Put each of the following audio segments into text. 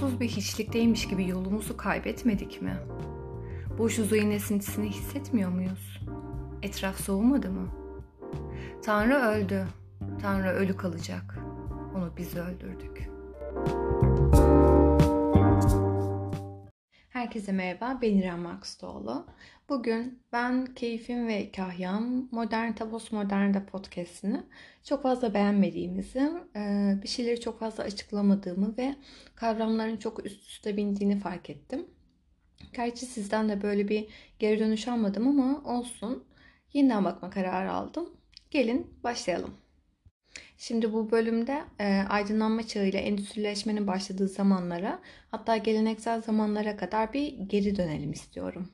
sonsuz bir hiçlikteymiş gibi yolumuzu kaybetmedik mi? Boş uzayın esintisini hissetmiyor muyuz? Etraf soğumadı mı? Tanrı öldü. Tanrı ölü kalacak. Onu biz öldürdük. Herkese merhaba, ben İrem Akstoğlu. Bugün ben Keyfim ve Kahyam Modern Tavos Modern'de podcastini çok fazla beğenmediğimizi, e, bir şeyleri çok fazla açıklamadığımı ve kavramların çok üst üste bindiğini fark ettim. Gerçi sizden de böyle bir geri dönüş almadım ama olsun. Yeniden bakma kararı aldım. Gelin başlayalım. Şimdi bu bölümde e, aydınlanma çağıyla endüstrileşmenin başladığı zamanlara hatta geleneksel zamanlara kadar bir geri dönelim istiyorum.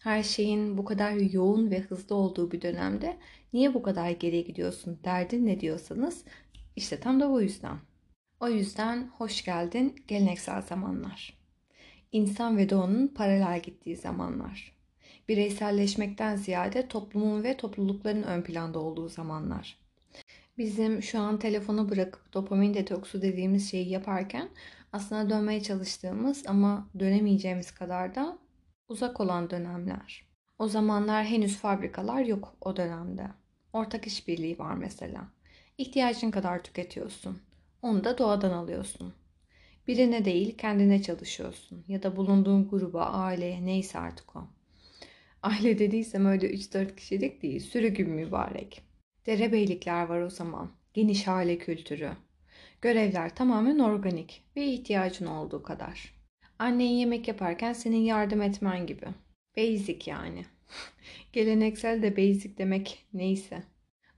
Her şeyin bu kadar yoğun ve hızlı olduğu bir dönemde niye bu kadar geriye gidiyorsun derdin ne diyorsanız işte tam da bu yüzden. O yüzden hoş geldin geleneksel zamanlar. İnsan ve doğanın paralel gittiği zamanlar. Bireyselleşmekten ziyade toplumun ve toplulukların ön planda olduğu zamanlar bizim şu an telefonu bırakıp dopamin detoksu dediğimiz şeyi yaparken aslında dönmeye çalıştığımız ama dönemeyeceğimiz kadar da uzak olan dönemler. O zamanlar henüz fabrikalar yok o dönemde. Ortak işbirliği var mesela. İhtiyacın kadar tüketiyorsun. Onu da doğadan alıyorsun. Birine değil kendine çalışıyorsun. Ya da bulunduğun gruba, aileye neyse artık o. Aile dediysem öyle 3-4 kişilik değil. Sürü gibi mübarek. Derebeylikler var o zaman. Geniş hale kültürü. Görevler tamamen organik ve ihtiyacın olduğu kadar. Annen yemek yaparken senin yardım etmen gibi. Basic yani. Geleneksel de basic demek neyse.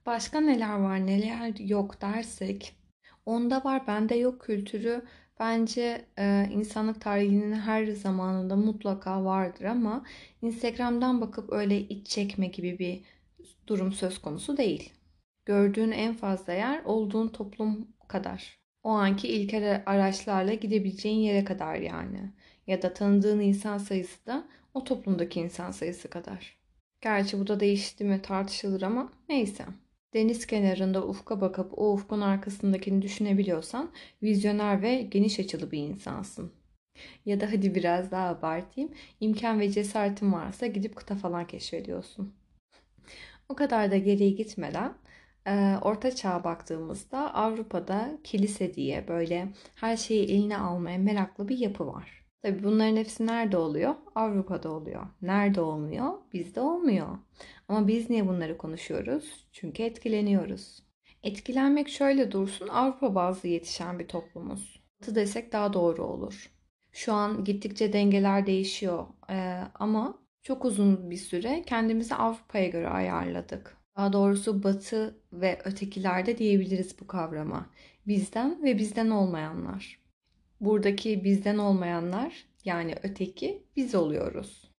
Başka neler var neler yok dersek onda var bende yok kültürü bence e, insanlık tarihinin her zamanında mutlaka vardır ama Instagram'dan bakıp öyle iç çekme gibi bir durum söz konusu değil. Gördüğün en fazla yer olduğun toplum kadar. O anki ilkel araçlarla gidebileceğin yere kadar yani. Ya da tanıdığın insan sayısı da o toplumdaki insan sayısı kadar. Gerçi bu da değişti mi tartışılır ama neyse. Deniz kenarında ufka bakıp o ufkun arkasındakini düşünebiliyorsan vizyoner ve geniş açılı bir insansın. Ya da hadi biraz daha abartayım. imkan ve cesaretin varsa gidip kıta falan keşfediyorsun. O kadar da geriye gitmeden Orta Çağ'a baktığımızda Avrupa'da kilise diye böyle her şeyi eline almaya meraklı bir yapı var. Tabi bunların hepsi nerede oluyor? Avrupa'da oluyor. Nerede olmuyor? Bizde olmuyor. Ama biz niye bunları konuşuyoruz? Çünkü etkileniyoruz. Etkilenmek şöyle dursun Avrupa bazlı yetişen bir toplumuz. Batı desek daha doğru olur. Şu an gittikçe dengeler değişiyor ee, ama çok uzun bir süre kendimizi Avrupa'ya göre ayarladık. Daha doğrusu batı ve ötekilerde diyebiliriz bu kavrama. Bizden ve bizden olmayanlar. Buradaki bizden olmayanlar yani öteki biz oluyoruz.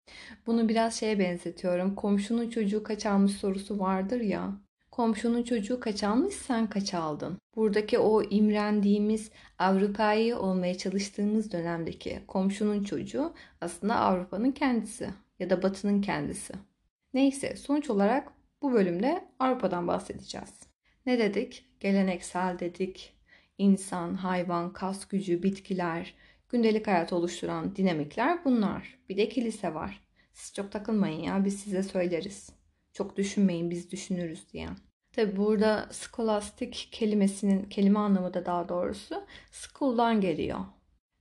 Bunu biraz şeye benzetiyorum. Komşunun çocuğu kaç almış sorusu vardır ya. Komşunun çocuğu kaç almış sen kaç aldın? Buradaki o imrendiğimiz Avrupa'yı olmaya çalıştığımız dönemdeki komşunun çocuğu aslında Avrupa'nın kendisi ya da Batı'nın kendisi. Neyse sonuç olarak bu bölümde Avrupa'dan bahsedeceğiz. Ne dedik? Geleneksel dedik. İnsan, hayvan, kas gücü, bitkiler, gündelik hayat oluşturan dinamikler bunlar. Bir de kilise var. Siz çok takılmayın ya biz size söyleriz. Çok düşünmeyin biz düşünürüz diyen. Tabi burada skolastik kelimesinin kelime anlamı da daha doğrusu school'dan geliyor.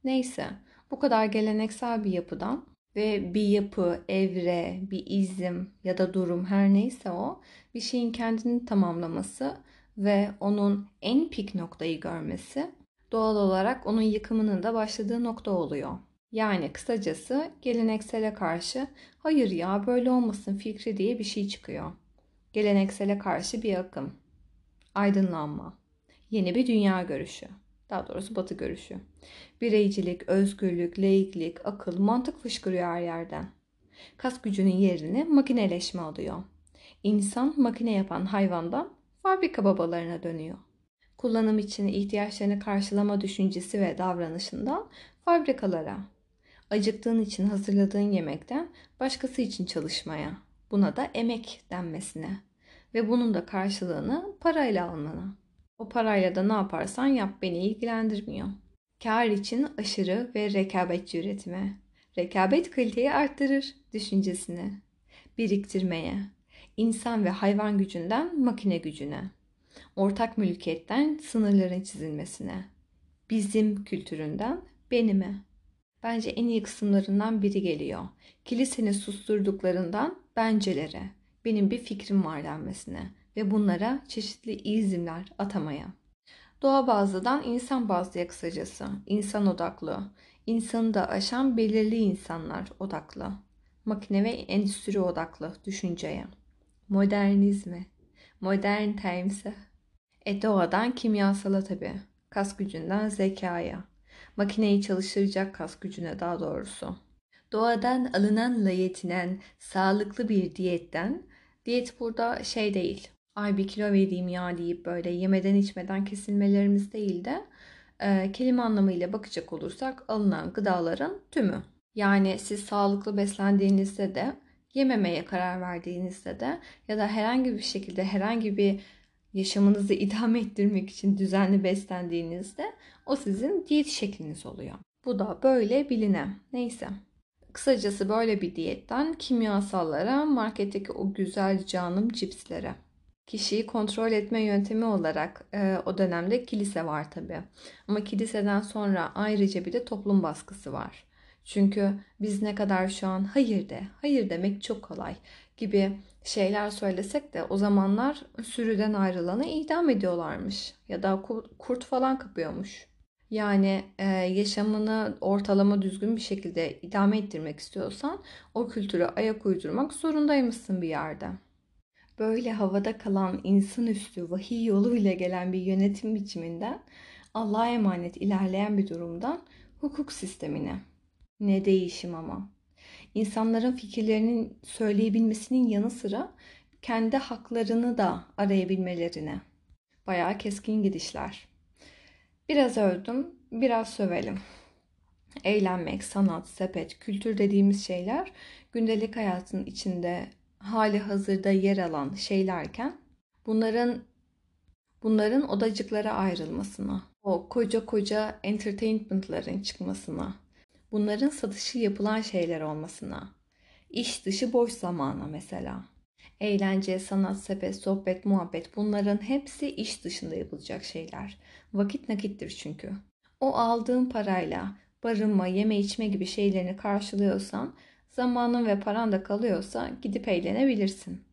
Neyse bu kadar geleneksel bir yapıdan ve bir yapı, evre, bir izim ya da durum her neyse o bir şeyin kendini tamamlaması ve onun en pik noktayı görmesi doğal olarak onun yıkımının da başladığı nokta oluyor. Yani kısacası geleneksele karşı hayır ya böyle olmasın fikri diye bir şey çıkıyor. Geleneksele karşı bir akım. Aydınlanma. Yeni bir dünya görüşü. Daha doğrusu batı görüşü. Bireycilik, özgürlük, laiklik, akıl, mantık fışkırıyor her yerden. Kas gücünün yerini makineleşme alıyor. İnsan makine yapan hayvandan fabrika babalarına dönüyor. Kullanım için ihtiyaçlarını karşılama düşüncesi ve davranışından fabrikalara. Acıktığın için hazırladığın yemekten başkası için çalışmaya. Buna da emek denmesine ve bunun da karşılığını parayla almana. O parayla da ne yaparsan yap beni ilgilendirmiyor. Kar için aşırı ve rekabetçi üretime. Rekabet kaliteyi arttırır düşüncesini. Biriktirmeye. insan ve hayvan gücünden makine gücüne. Ortak mülkiyetten sınırların çizilmesine. Bizim kültüründen benime. Bence en iyi kısımlarından biri geliyor. Kiliseni susturduklarından bencelere, benim bir fikrim var denmesine ve bunlara çeşitli izimler atamaya. Doğa bazlıdan insan bazlıya kısacası, insan odaklı, insanı da aşan belirli insanlar odaklı, makine ve endüstri odaklı düşünceye, modernizme, modern times'e, e doğadan kimyasala tabi, kas gücünden zekaya, makineyi çalıştıracak kas gücüne daha doğrusu. Doğadan alınanla yetinen sağlıklı bir diyetten, diyet burada şey değil, ay bir kilo vereyim ya deyip böyle yemeden içmeden kesilmelerimiz değil de e, kelime anlamıyla bakacak olursak alınan gıdaların tümü. Yani siz sağlıklı beslendiğinizde de yememeye karar verdiğinizde de ya da herhangi bir şekilde herhangi bir yaşamınızı idame ettirmek için düzenli beslendiğinizde o sizin diyet şekliniz oluyor. Bu da böyle bilinen. Neyse. Kısacası böyle bir diyetten kimyasallara, marketteki o güzel canım cipslere. Kişiyi kontrol etme yöntemi olarak e, o dönemde kilise var tabi. Ama kiliseden sonra ayrıca bir de toplum baskısı var. Çünkü biz ne kadar şu an hayır de, hayır demek çok kolay gibi şeyler söylesek de o zamanlar sürüden ayrılanı idam ediyorlarmış ya da kurt falan kapıyormuş. Yani e, yaşamını ortalama düzgün bir şekilde idame ettirmek istiyorsan o kültüre ayak uydurmak zorundaymışsın bir yerde. Böyle havada kalan insanüstü vahiy yoluyla gelen bir yönetim biçiminden Allah'a emanet ilerleyen bir durumdan hukuk sistemine. Ne değişim ama. İnsanların fikirlerinin söyleyebilmesinin yanı sıra kendi haklarını da arayabilmelerine. Bayağı keskin gidişler. Biraz övdüm, biraz sövelim. Eğlenmek, sanat, sepet, kültür dediğimiz şeyler gündelik hayatın içinde hali hazırda yer alan şeylerken bunların bunların odacıklara ayrılmasına, o koca koca entertainment'ların çıkmasına, bunların satışı yapılan şeyler olmasına, iş dışı boş zamana mesela. Eğlence, sanat, sepet, sohbet, muhabbet bunların hepsi iş dışında yapılacak şeyler. Vakit nakittir çünkü. O aldığın parayla barınma, yeme içme gibi şeylerini karşılıyorsan zamanın ve paran da kalıyorsa gidip eğlenebilirsin.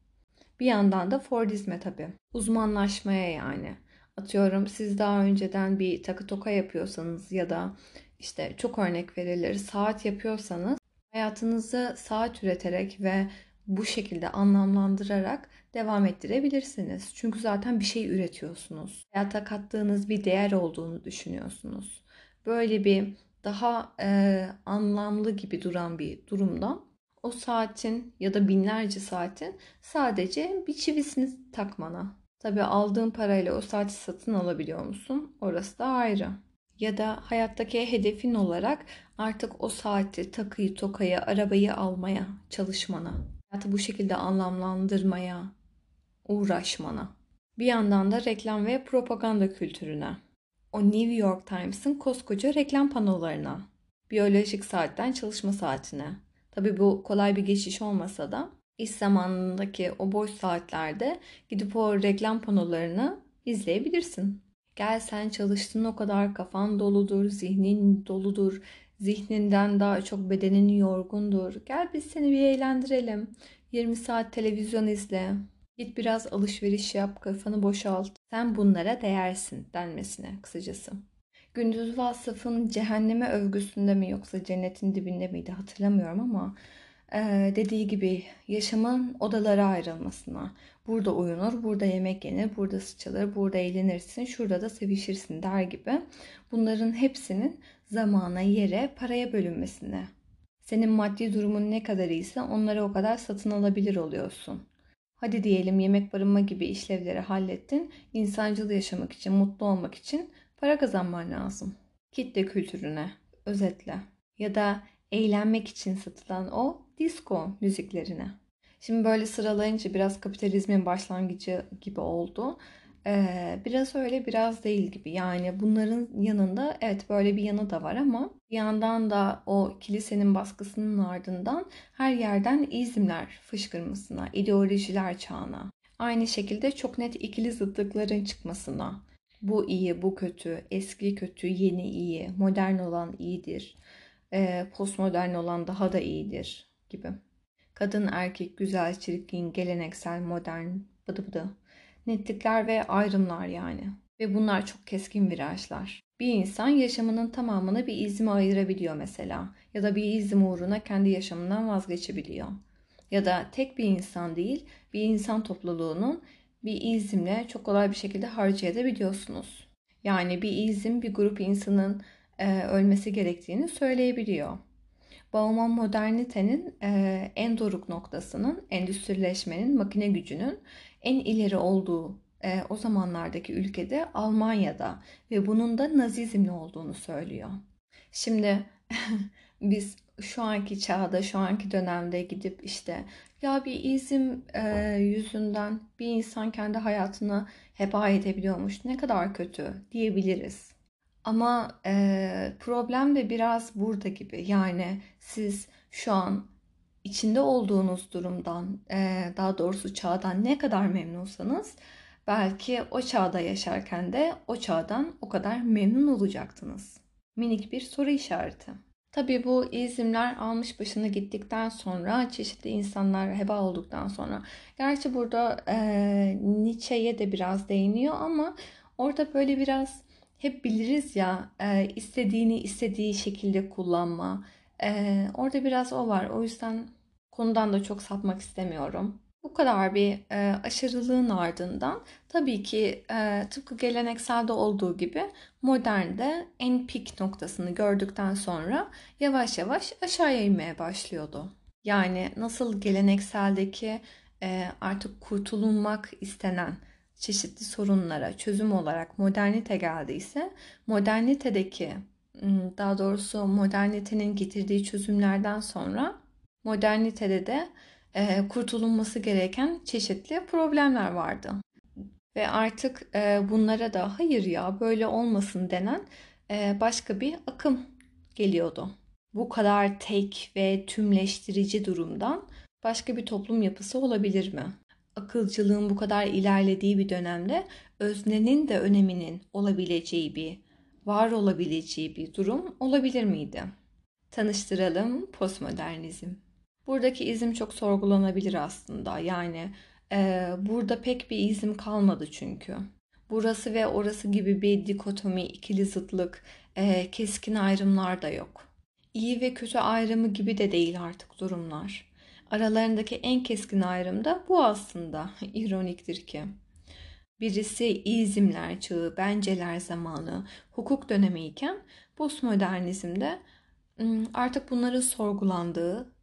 Bir yandan da Fordizme tabii. Uzmanlaşmaya yani. Atıyorum siz daha önceden bir takı toka yapıyorsanız ya da işte çok örnek verilir saat yapıyorsanız hayatınızı saat üreterek ve bu şekilde anlamlandırarak devam ettirebilirsiniz. Çünkü zaten bir şey üretiyorsunuz. Hayata kattığınız bir değer olduğunu düşünüyorsunuz. Böyle bir daha e, anlamlı gibi duran bir durumdan o saatin ya da binlerce saatin sadece bir çivisini takmana. Tabi aldığın parayla o saati satın alabiliyor musun? Orası da ayrı. Ya da hayattaki hedefin olarak artık o saati, takıyı, tokayı, arabayı almaya çalışmana. Hayatı bu şekilde anlamlandırmaya, uğraşmana. Bir yandan da reklam ve propaganda kültürüne o New York Times'ın koskoca reklam panolarına, biyolojik saatten çalışma saatine. Tabii bu kolay bir geçiş olmasa da iş zamanındaki o boş saatlerde gidip o reklam panolarını izleyebilirsin. Gel sen çalıştın o kadar kafan doludur, zihnin doludur, zihninden daha çok bedenin yorgundur. Gel biz seni bir eğlendirelim. 20 saat televizyon izle. Git biraz alışveriş yap, kafanı boşalt. Sen bunlara değersin denmesine kısacası. Gündüz Vasıf'ın cehenneme övgüsünde mi yoksa cennetin dibinde miydi hatırlamıyorum ama e, dediği gibi yaşamın odalara ayrılmasına. Burada uyunur, burada yemek yenir, burada sıçılır, burada eğlenirsin, şurada da sevişirsin der gibi. Bunların hepsinin zamana, yere, paraya bölünmesine. Senin maddi durumun ne kadar iyiyse onları o kadar satın alabilir oluyorsun. Hadi diyelim yemek barınma gibi işlevleri hallettin. İnsancıl yaşamak için, mutlu olmak için para kazanman lazım. Kitle kültürüne, özetle. Ya da eğlenmek için satılan o disco müziklerine. Şimdi böyle sıralayınca biraz kapitalizmin başlangıcı gibi oldu. Ee, biraz öyle biraz değil gibi. Yani bunların yanında evet böyle bir yanı da var ama bir yandan da o kilisenin baskısının ardından her yerden izimler fışkırmasına, ideolojiler çağına. Aynı şekilde çok net ikili zıtlıkların çıkmasına. Bu iyi, bu kötü, eski kötü, yeni iyi, modern olan iyidir, e, postmodern olan daha da iyidir gibi. Kadın, erkek, güzel, çirkin, geleneksel, modern, bıdı bıdı. Netlikler ve ayrımlar yani. Ve bunlar çok keskin virajlar. Bir insan yaşamının tamamını bir izime ayırabiliyor mesela. Ya da bir izim uğruna kendi yaşamından vazgeçebiliyor. Ya da tek bir insan değil, bir insan topluluğunun bir izimle çok kolay bir şekilde harcayabiliyorsunuz. Yani bir izim bir grup insanın e, ölmesi gerektiğini söyleyebiliyor. Bauman modernitenin e, en doruk noktasının endüstrileşmenin, makine gücünün en ileri olduğu e, o zamanlardaki ülkede Almanya'da ve bunun da Nazizmli olduğunu söylüyor. Şimdi biz şu anki çağda, şu anki dönemde gidip işte ya bir izim e, yüzünden bir insan kendi hayatını heba edebiliyormuş. Ne kadar kötü diyebiliriz. Ama e, problem de biraz burada gibi. Yani siz şu an içinde olduğunuz durumdan, e, daha doğrusu çağdan ne kadar memnunsanız belki o çağda yaşarken de o çağdan o kadar memnun olacaktınız. Minik bir soru işareti. Tabii bu izimler almış başını gittikten sonra çeşitli insanlar heba olduktan sonra gerçi burada e, Nietzsche'ye de biraz değiniyor ama orada böyle biraz hep biliriz ya e, istediğini istediği şekilde kullanma. E, orada biraz o var. O yüzden konudan da çok sapmak istemiyorum. Bu kadar bir e, aşırılığın ardından tabii ki e, tıpkı gelenekselde olduğu gibi modernde en pik noktasını gördükten sonra yavaş yavaş aşağıya inmeye başlıyordu. Yani nasıl gelenekseldeki e, artık kurtulunmak istenen çeşitli sorunlara çözüm olarak modernite geldiyse modernitedeki daha doğrusu modernitenin getirdiği çözümlerden sonra modernitede de e, kurtulunması gereken çeşitli problemler vardı. Ve artık e, bunlara da hayır ya böyle olmasın denen e, başka bir akım geliyordu. Bu kadar tek ve tümleştirici durumdan başka bir toplum yapısı olabilir mi? Akılcılığın bu kadar ilerlediği bir dönemde öznenin de öneminin olabileceği bir, var olabileceği bir durum olabilir miydi? Tanıştıralım postmodernizm. Buradaki izim çok sorgulanabilir aslında. Yani e, burada pek bir izim kalmadı çünkü. Burası ve orası gibi bir dikotomi, ikili zıtlık, e, keskin ayrımlar da yok. İyi ve kötü ayrımı gibi de değil artık durumlar. Aralarındaki en keskin ayrım da bu aslında. İroniktir ki. Birisi izimler çağı, benceler zamanı, hukuk dönemi iken postmodernizmde artık bunların sorgulandığı,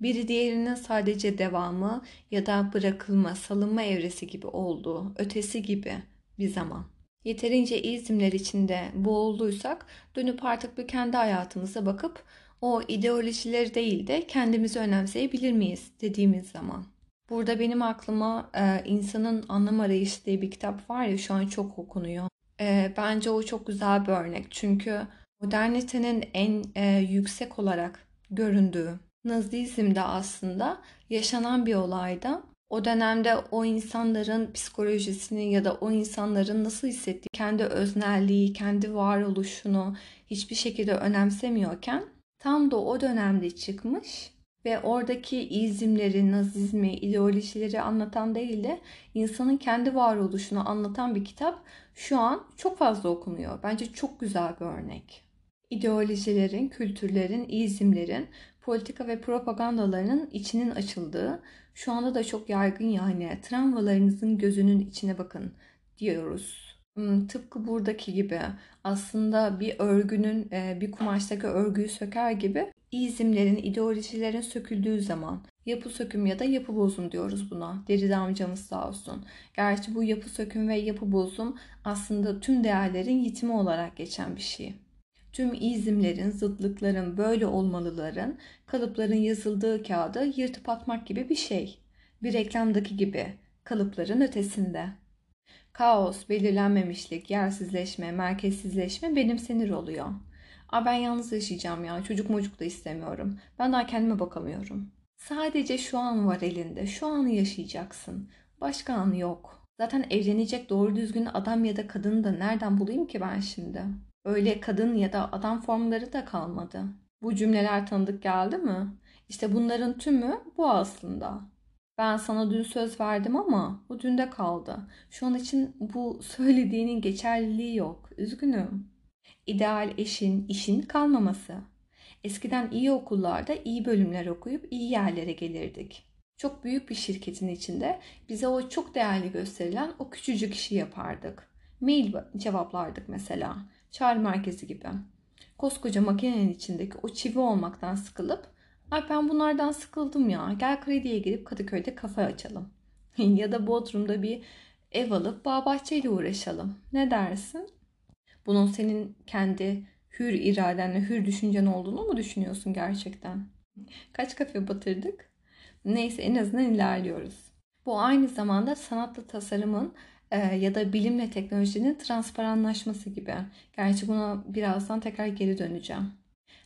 biri diğerinin sadece devamı ya da bırakılma, salınma evresi gibi olduğu, ötesi gibi bir zaman. Yeterince izimler içinde boğulduysak dönüp artık bir kendi hayatımıza bakıp o ideolojileri değil de kendimizi önemseyebilir miyiz dediğimiz zaman. Burada benim aklıma e, insanın anlam arayışı diye bir kitap var ya şu an çok okunuyor. E, bence o çok güzel bir örnek. Çünkü modernitenin en e, yüksek olarak göründüğü Nazizm de aslında yaşanan bir olayda o dönemde o insanların psikolojisini ya da o insanların nasıl hissettiği, kendi öznelliği, kendi varoluşunu hiçbir şekilde önemsemiyorken tam da o dönemde çıkmış ve oradaki izimleri, nazizmi, ideolojileri anlatan değil de insanın kendi varoluşunu anlatan bir kitap şu an çok fazla okunuyor. Bence çok güzel bir örnek. İdeolojilerin, kültürlerin, izimlerin politika ve propagandalarının içinin açıldığı, şu anda da çok yaygın yani travmalarınızın gözünün içine bakın diyoruz. Hmm, tıpkı buradaki gibi aslında bir örgünün e, bir kumaştaki örgüyü söker gibi izimlerin, ideolojilerin söküldüğü zaman yapı söküm ya da yapı bozum diyoruz buna. Derrida amcamız sağ olsun. Gerçi bu yapı söküm ve yapı bozum aslında tüm değerlerin yitimi olarak geçen bir şey tüm izimlerin, zıtlıkların, böyle olmalıların, kalıpların yazıldığı kağıdı yırtıp atmak gibi bir şey. Bir reklamdaki gibi, kalıpların ötesinde. Kaos, belirlenmemişlik, yersizleşme, merkezsizleşme benimsenir oluyor. Aa ben yalnız yaşayacağım ya. Çocuk mocuk da istemiyorum. Ben daha kendime bakamıyorum. Sadece şu an var elinde. Şu anı yaşayacaksın. Başka an yok. Zaten evlenecek doğru düzgün adam ya da kadını da nereden bulayım ki ben şimdi? Öyle kadın ya da adam formları da kalmadı. Bu cümleler tanıdık geldi mi? İşte bunların tümü bu aslında. Ben sana dün söz verdim ama bu dünde kaldı. Şu an için bu söylediğinin geçerliliği yok. Üzgünüm. İdeal eşin, işin kalmaması. Eskiden iyi okullarda iyi bölümler okuyup iyi yerlere gelirdik. Çok büyük bir şirketin içinde bize o çok değerli gösterilen o küçücük işi yapardık. Mail cevaplardık mesela. Çağrı merkezi gibi. Koskoca makinenin içindeki o çivi olmaktan sıkılıp Ay ben bunlardan sıkıldım ya. Gel krediye girip Kadıköy'de kafe açalım. ya da Bodrum'da bir ev alıp bağ bahçeyle uğraşalım. Ne dersin? Bunun senin kendi hür iradenle, hür düşüncen olduğunu mu düşünüyorsun gerçekten? Kaç kafe batırdık? Neyse en azından ilerliyoruz. Bu aynı zamanda sanatla tasarımın e, ya da bilimle teknolojinin transparanlaşması gibi. Gerçi buna birazdan tekrar geri döneceğim.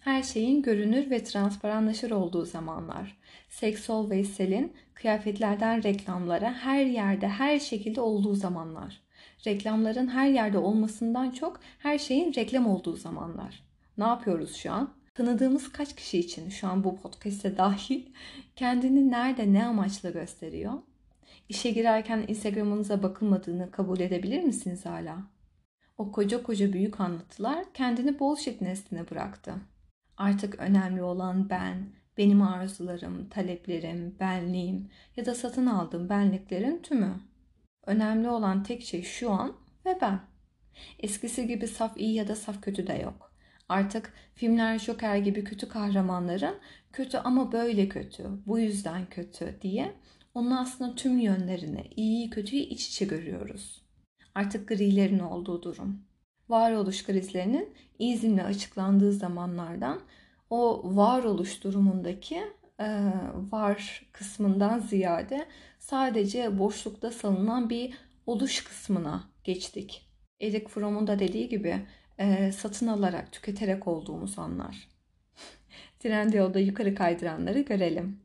Her şeyin görünür ve transparanlaşır olduğu zamanlar. Seksol Veysel'in kıyafetlerden reklamlara her yerde her şekilde olduğu zamanlar. Reklamların her yerde olmasından çok her şeyin reklam olduğu zamanlar. Ne yapıyoruz şu an? Tanıdığımız kaç kişi için şu an bu podcast'e dahil kendini nerede ne amaçla gösteriyor? İşe girerken Instagram'ınıza bakılmadığını kabul edebilir misiniz hala? O koca koca büyük anlatılar kendini bullshit nesline bıraktı. Artık önemli olan ben, benim arzularım, taleplerim, benliğim ya da satın aldığım benliklerin tümü. Önemli olan tek şey şu an ve ben. Eskisi gibi saf iyi ya da saf kötü de yok. Artık filmler Joker gibi kötü kahramanların kötü ama böyle kötü, bu yüzden kötü diye onun aslında tüm yönlerini, iyiyi kötüyü iç içe görüyoruz. Artık grilerin olduğu durum varoluş krizlerinin izimle açıklandığı zamanlardan o varoluş durumundaki var kısmından ziyade sadece boşlukta salınan bir oluş kısmına geçtik. Eric Fromm'un da dediği gibi e, satın alarak, tüketerek olduğumuz anlar. Trendyol'da yukarı kaydıranları görelim.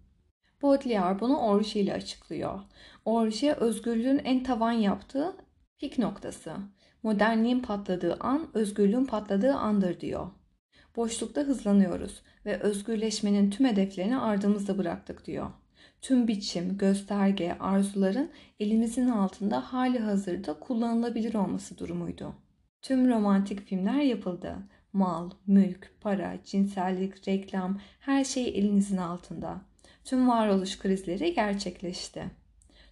Baudelaire bunu Orji ile açıklıyor. Orji özgürlüğün en tavan yaptığı pik noktası. Modernliğin patladığı an, özgürlüğün patladığı andır diyor. Boşlukta hızlanıyoruz ve özgürleşmenin tüm hedeflerini ardımızda bıraktık diyor. Tüm biçim, gösterge, arzuların elimizin altında hali hazırda kullanılabilir olması durumuydu. Tüm romantik filmler yapıldı. Mal, mülk, para, cinsellik, reklam her şey elinizin altında. Tüm varoluş krizleri gerçekleşti.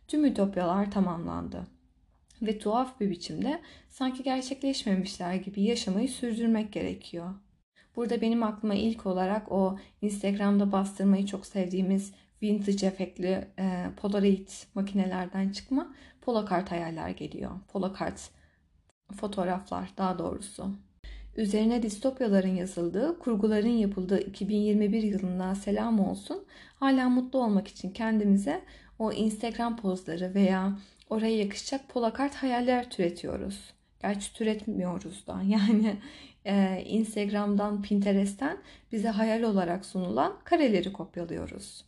Tüm ütopyalar tamamlandı ve tuhaf bir biçimde sanki gerçekleşmemişler gibi yaşamayı sürdürmek gerekiyor. Burada benim aklıma ilk olarak o Instagram'da bastırmayı çok sevdiğimiz vintage efektli e, Polaroid makinelerden çıkma polakart hayaller geliyor. Polakart fotoğraflar daha doğrusu. Üzerine distopyaların yazıldığı, kurguların yapıldığı 2021 yılına selam olsun. Hala mutlu olmak için kendimize o Instagram pozları veya oraya yakışacak polakart hayaller türetiyoruz. Gerçi türetmiyoruz da. Yani e, Instagram'dan, Pinterest'ten bize hayal olarak sunulan kareleri kopyalıyoruz.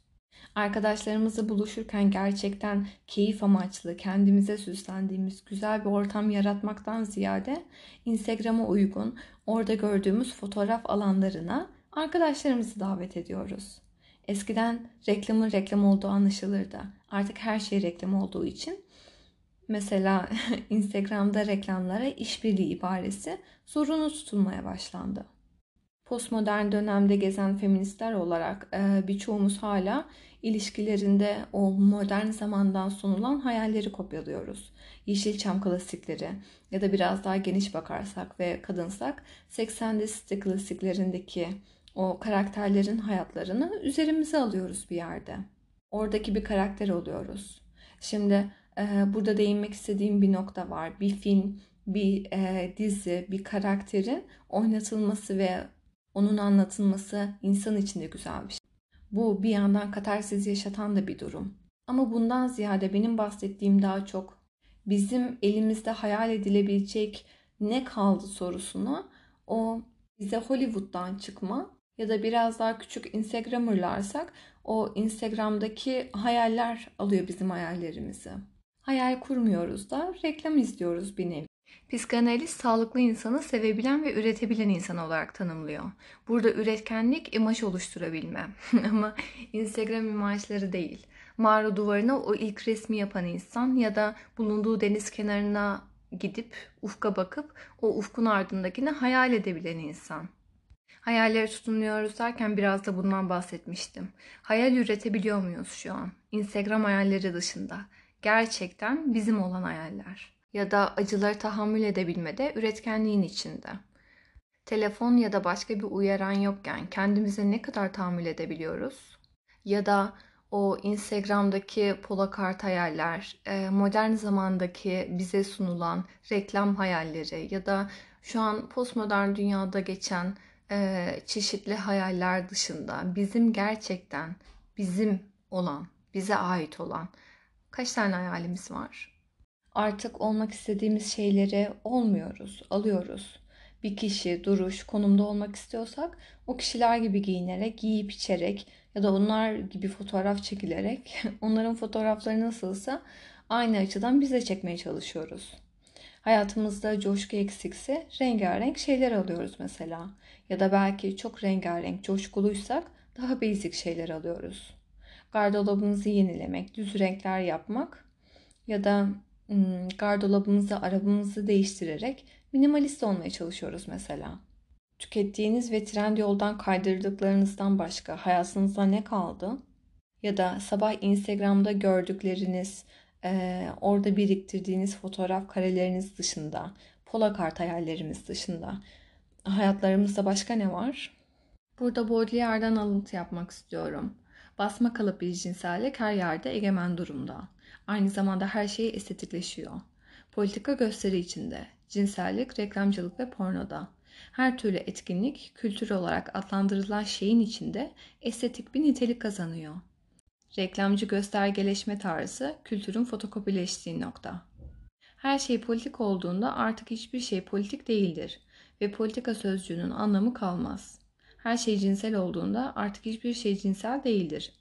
Arkadaşlarımızla buluşurken gerçekten keyif amaçlı, kendimize süslendiğimiz güzel bir ortam yaratmaktan ziyade Instagram'a uygun, orada gördüğümüz fotoğraf alanlarına arkadaşlarımızı davet ediyoruz. Eskiden reklamın reklam olduğu anlaşılırdı. Artık her şey reklam olduğu için Mesela Instagram'da reklamlara işbirliği ibaresi zorunlu tutulmaya başlandı. Postmodern dönemde gezen feministler olarak e, birçoğumuz hala ilişkilerinde o modern zamandan sunulan hayalleri kopyalıyoruz. Yeşilçam klasikleri ya da biraz daha geniş bakarsak ve kadınsak 80'li site klasiklerindeki o karakterlerin hayatlarını üzerimize alıyoruz bir yerde. Oradaki bir karakter oluyoruz. Şimdi burada değinmek istediğim bir nokta var. Bir film, bir e, dizi, bir karakterin oynatılması ve onun anlatılması insan için de güzel bir şey. Bu bir yandan katarsiz yaşatan da bir durum. Ama bundan ziyade benim bahsettiğim daha çok bizim elimizde hayal edilebilecek ne kaldı sorusuna o bize Hollywood'dan çıkma ya da biraz daha küçük Instagram'ırlarsak o Instagram'daki hayaller alıyor bizim hayallerimizi. Hayal kurmuyoruz da reklam izliyoruz bir nevi. Psikanalist sağlıklı insanı sevebilen ve üretebilen insan olarak tanımlıyor. Burada üretkenlik imaj oluşturabilme ama Instagram imajları değil. Mağara duvarına o ilk resmi yapan insan ya da bulunduğu deniz kenarına gidip ufka bakıp o ufkun ardındakini hayal edebilen insan. Hayallere tutunuyoruz derken biraz da bundan bahsetmiştim. Hayal üretebiliyor muyuz şu an? Instagram hayalleri dışında. Gerçekten bizim olan hayaller. Ya da acıları tahammül edebilmede üretkenliğin içinde. Telefon ya da başka bir uyaran yokken kendimize ne kadar tahammül edebiliyoruz? Ya da o Instagram'daki polakart hayaller, e, modern zamandaki bize sunulan reklam hayalleri ya da şu an postmodern dünyada geçen e, çeşitli hayaller dışında bizim gerçekten bizim olan, bize ait olan kaç tane hayalimiz var? Artık olmak istediğimiz şeyleri olmuyoruz, alıyoruz. Bir kişi, duruş, konumda olmak istiyorsak o kişiler gibi giyinerek, giyip içerek ya da onlar gibi fotoğraf çekilerek onların fotoğrafları nasılsa aynı açıdan bize çekmeye çalışıyoruz. Hayatımızda coşku eksikse rengarenk şeyler alıyoruz mesela. Ya da belki çok rengarenk, coşkuluysak daha basic şeyler alıyoruz. Gardırobumuzu yenilemek, düz renkler yapmak ya da gardırobumuzu, arabamızı değiştirerek minimalist olmaya çalışıyoruz mesela. Tükettiğiniz ve trend yoldan kaydırdıklarınızdan başka hayatınızda ne kaldı? Ya da sabah Instagram'da gördükleriniz, orada biriktirdiğiniz fotoğraf kareleriniz dışında, polakart hayallerimiz dışında hayatlarımızda başka ne var? Burada Baudelaire'den alıntı yapmak istiyorum. Basma kalıp bir cinsellik her yerde egemen durumda. Aynı zamanda her şey estetikleşiyor. Politika gösteri içinde, cinsellik, reklamcılık ve pornoda. Her türlü etkinlik kültür olarak adlandırılan şeyin içinde estetik bir nitelik kazanıyor. Reklamcı göstergeleşme tarzı kültürün fotokopileştiği nokta. Her şey politik olduğunda artık hiçbir şey politik değildir ve politika sözcüğünün anlamı kalmaz. Her şey cinsel olduğunda artık hiçbir şey cinsel değildir.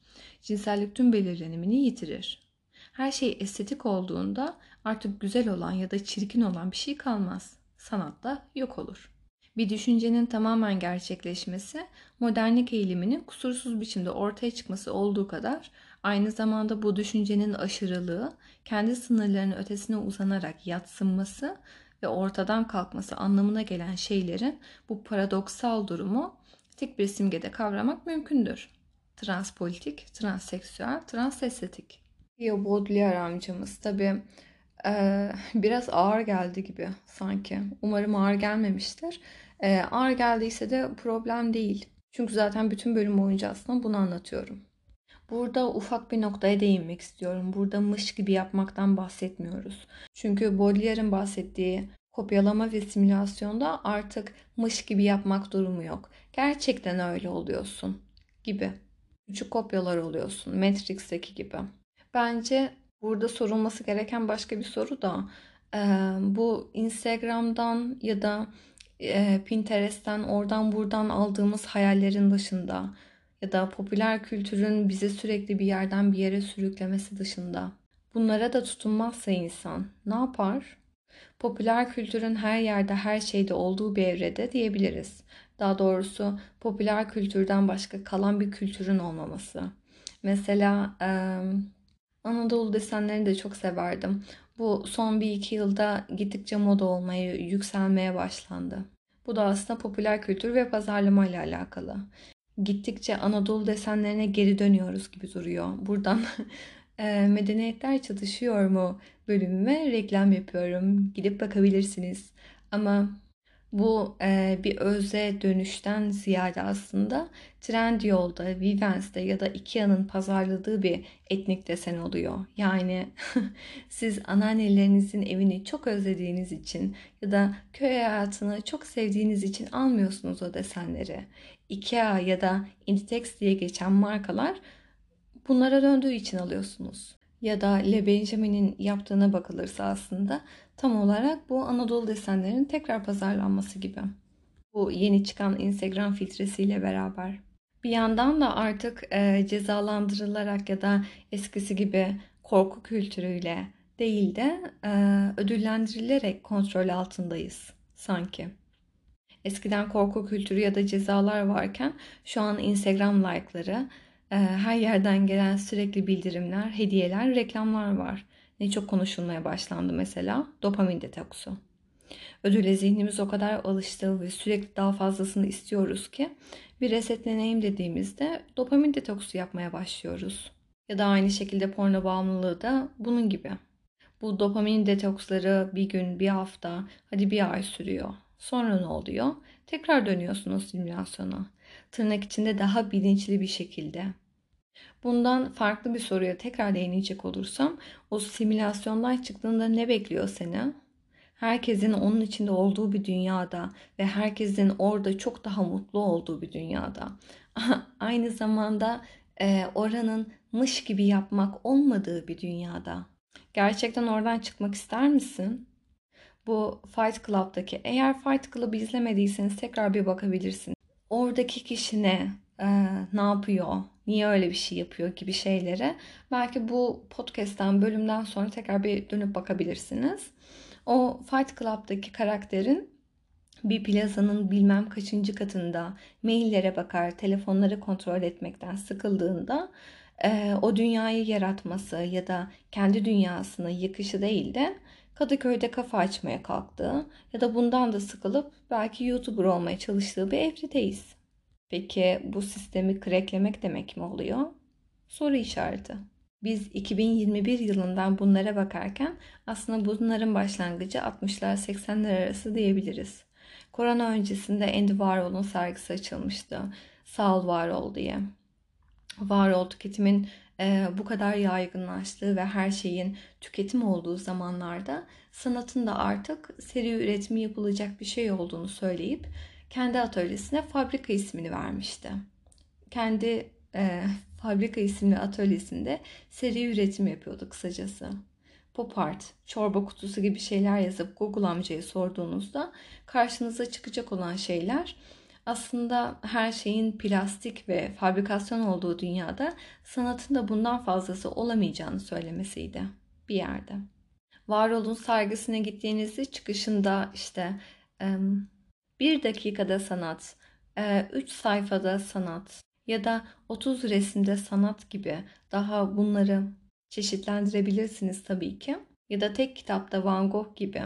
Cinsellik tüm belirlenimini yitirir. Her şey estetik olduğunda artık güzel olan ya da çirkin olan bir şey kalmaz. Sanat da yok olur. Bir düşüncenin tamamen gerçekleşmesi, modernlik eğiliminin kusursuz biçimde ortaya çıkması olduğu kadar aynı zamanda bu düşüncenin aşırılığı, kendi sınırlarının ötesine uzanarak yatsınması ve ortadan kalkması anlamına gelen şeylerin bu paradoksal durumu tek bir simgede kavramak mümkündür. Transpolitik, transseksüel, transestetik. Theo Baudelaire amcamız tabi e, biraz ağır geldi gibi sanki. Umarım ağır gelmemiştir. E, ağır geldiyse de problem değil. Çünkü zaten bütün bölüm boyunca aslında bunu anlatıyorum. Burada ufak bir noktaya değinmek istiyorum. Burada mış gibi yapmaktan bahsetmiyoruz. Çünkü Baudelaire'in bahsettiği kopyalama ve simülasyonda artık mış gibi yapmak durumu yok. Gerçekten öyle oluyorsun gibi. Küçük kopyalar oluyorsun. Matrix'teki gibi. Bence burada sorulması gereken başka bir soru da bu Instagram'dan ya da Pinterest'ten oradan buradan aldığımız hayallerin dışında ya da popüler kültürün bizi sürekli bir yerden bir yere sürüklemesi dışında bunlara da tutunmazsa insan ne yapar? Popüler kültürün her yerde her şeyde olduğu bir evrede diyebiliriz. Daha doğrusu popüler kültürden başka kalan bir kültürün olmaması. Mesela Anadolu desenlerini de çok severdim. Bu son bir iki yılda gittikçe moda olmaya, yükselmeye başlandı. Bu da aslında popüler kültür ve pazarlama ile alakalı. Gittikçe Anadolu desenlerine geri dönüyoruz gibi duruyor. Buradan medeniyetler çatışıyor mu bölümüme reklam yapıyorum. Gidip bakabilirsiniz. Ama bu e, bir öze dönüşten ziyade aslında Trendyol'da, Vivence'de ya da Ikea'nın pazarladığı bir etnik desen oluyor. Yani siz anneannelerinizin evini çok özlediğiniz için ya da köy hayatını çok sevdiğiniz için almıyorsunuz o desenleri. Ikea ya da Inditex diye geçen markalar bunlara döndüğü için alıyorsunuz. ya da Le Benjamin'in yaptığına bakılırsa aslında tam olarak bu Anadolu desenlerinin tekrar pazarlanması gibi. Bu yeni çıkan Instagram filtresiyle beraber. Bir yandan da artık e, cezalandırılarak ya da eskisi gibi korku kültürüyle değil de e, ödüllendirilerek kontrol altındayız sanki. Eskiden korku kültürü ya da cezalar varken şu an Instagram like'ları, her yerden gelen sürekli bildirimler, hediyeler, reklamlar var. Ne çok konuşulmaya başlandı mesela dopamin detoksu. Ödüle zihnimiz o kadar alıştı ve sürekli daha fazlasını istiyoruz ki bir resetleneyim dediğimizde dopamin detoksu yapmaya başlıyoruz. Ya da aynı şekilde porno bağımlılığı da bunun gibi. Bu dopamin detoksları bir gün, bir hafta, hadi bir ay sürüyor. Sonra ne oluyor? Tekrar dönüyorsunuz simülasyona. Tırnak içinde daha bilinçli bir şekilde. Bundan farklı bir soruya tekrar değinecek olursam o simülasyondan çıktığında ne bekliyor seni? Herkesin onun içinde olduğu bir dünyada ve herkesin orada çok daha mutlu olduğu bir dünyada. Aynı zamanda e, oranın mış gibi yapmak olmadığı bir dünyada. Gerçekten oradan çıkmak ister misin? Bu Fight Club'daki eğer Fight Club'ı izlemediyseniz tekrar bir bakabilirsiniz. Oradaki kişi ne? Ee, ne yapıyor? Niye öyle bir şey yapıyor gibi şeylere belki bu podcast'ten bölümden sonra tekrar bir dönüp bakabilirsiniz. O Fight Club'daki karakterin bir plazanın bilmem kaçıncı katında maillere bakar, telefonları kontrol etmekten sıkıldığında e, o dünyayı yaratması ya da kendi dünyasını yıkışı değil de Kadıköy'de kafa açmaya kalktığı ya da bundan da sıkılıp belki YouTuber olmaya çalıştığı bir evredeyiz. Peki bu sistemi cracklemek demek mi oluyor? Soru işareti. Biz 2021 yılından bunlara bakarken aslında bunların başlangıcı 60'lar 80'ler arası diyebiliriz. Korona öncesinde Andy Warhol'un sergisi açılmıştı. Sağ ol Warhol diye. Warhol tüketimin e, bu kadar yaygınlaştığı ve her şeyin tüketim olduğu zamanlarda sanatın da artık seri üretimi yapılacak bir şey olduğunu söyleyip kendi atölyesine fabrika ismini vermişti. Kendi e, fabrika isimli atölyesinde seri üretim yapıyordu kısacası. Pop art, çorba kutusu gibi şeyler yazıp Google amcaya sorduğunuzda karşınıza çıkacak olan şeyler aslında her şeyin plastik ve fabrikasyon olduğu dünyada sanatın da bundan fazlası olamayacağını söylemesiydi bir yerde. Varol'un sergisine gittiğinizde çıkışında işte bir dakikada sanat, üç sayfada sanat ya da 30 resimde sanat gibi daha bunları çeşitlendirebilirsiniz tabii ki. Ya da tek kitapta Van Gogh gibi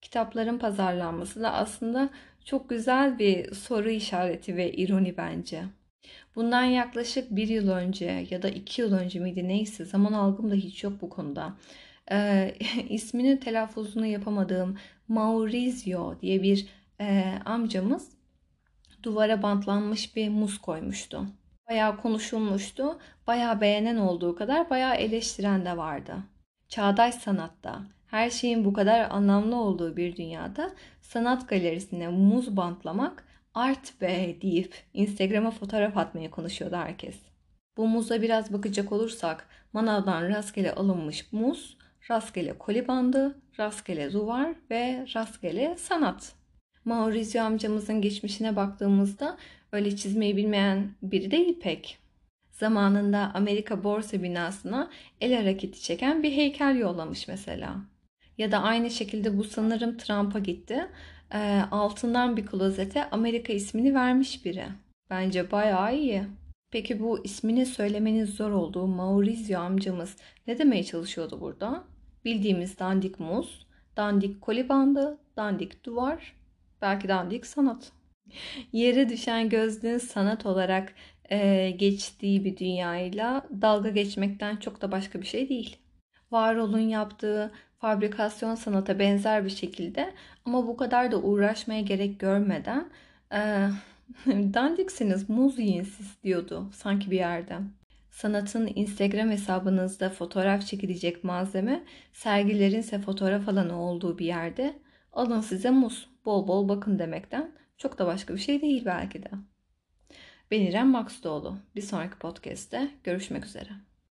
kitapların pazarlanması da aslında çok güzel bir soru işareti ve ironi bence. Bundan yaklaşık bir yıl önce ya da iki yıl önce miydi neyse zaman algım da hiç yok bu konuda. Ee, ismini telaffuzunu yapamadığım Maurizio diye bir e, amcamız duvara bantlanmış bir muz koymuştu. Bayağı konuşulmuştu. Bayağı beğenen olduğu kadar bayağı eleştiren de vardı. Çağdaş sanatta her şeyin bu kadar anlamlı olduğu bir dünyada sanat galerisine muz bantlamak art be deyip Instagram'a fotoğraf atmaya konuşuyordu herkes. Bu muza biraz bakacak olursak manavdan rastgele alınmış muz, rastgele koli bandı, rastgele duvar ve rastgele sanat. Maurizio amcamızın geçmişine baktığımızda öyle çizmeyi bilmeyen biri değil pek. Zamanında Amerika borsa binasına el hareketi çeken bir heykel yollamış mesela. Ya da aynı şekilde bu sanırım Trump'a gitti. E, altından bir klozete Amerika ismini vermiş biri. Bence bayağı iyi. Peki bu ismini söylemeniz zor olduğu Maurizio amcamız ne demeye çalışıyordu burada? Bildiğimiz dandik muz, dandik koli bandı, dandik duvar, belki dandik sanat. Yere düşen gözlüğün sanat olarak e, geçtiği bir dünyayla dalga geçmekten çok da başka bir şey değil. Varol'un yaptığı fabrikasyon sanata benzer bir şekilde ama bu kadar da uğraşmaya gerek görmeden e, dandiksiniz muz yiyin siz diyordu sanki bir yerde. Sanatın Instagram hesabınızda fotoğraf çekilecek malzeme sergilerin ise fotoğraf alanı olduğu bir yerde alın size muz bol bol bakın demekten çok da başka bir şey değil belki de. Ben İrem Maksudoğlu. Bir sonraki podcast'te görüşmek üzere.